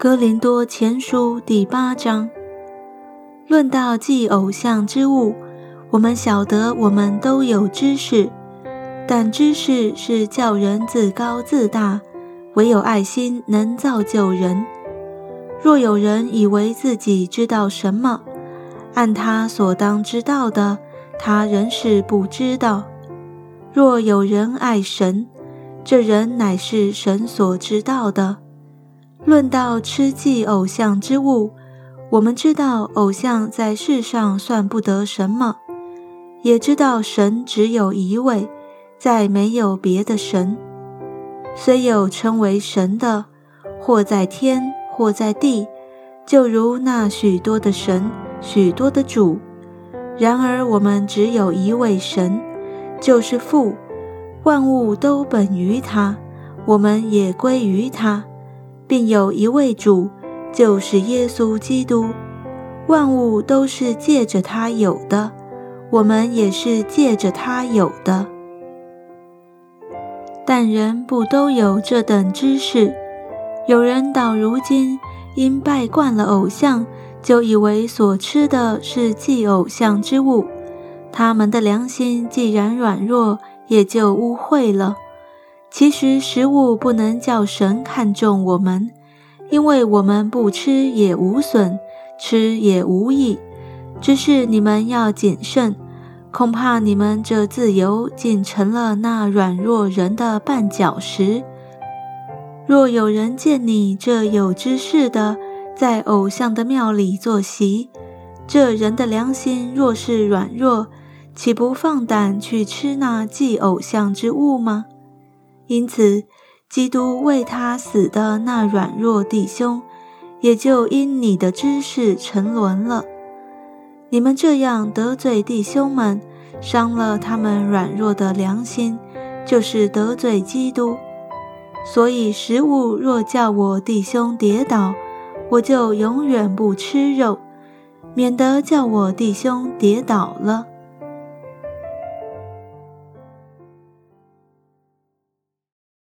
哥林多前书第八章，论到祭偶像之物，我们晓得我们都有知识，但知识是叫人自高自大，唯有爱心能造就人。若有人以为自己知道什么，按他所当知道的，他仍是不知道。若有人爱神，这人乃是神所知道的。论到吃祭偶像之物，我们知道偶像在世上算不得什么，也知道神只有一位，再没有别的神。虽有称为神的，或在天，或在地，就如那许多的神、许多的主。然而我们只有一位神，就是父，万物都本于他，我们也归于他。并有一位主，就是耶稣基督，万物都是借着他有的，我们也是借着他有的。但人不都有这等知识？有人到如今因拜惯了偶像，就以为所吃的是祭偶像之物，他们的良心既然软弱，也就污秽了。其实食物不能叫神看重我们，因为我们不吃也无损，吃也无益。只是你们要谨慎，恐怕你们这自由竟成了那软弱人的绊脚石。若有人见你这有知识的在偶像的庙里坐席，这人的良心若是软弱，岂不放胆去吃那祭偶像之物吗？因此，基督为他死的那软弱弟兄，也就因你的知识沉沦了。你们这样得罪弟兄们，伤了他们软弱的良心，就是得罪基督。所以，食物若叫我弟兄跌倒，我就永远不吃肉，免得叫我弟兄跌倒了。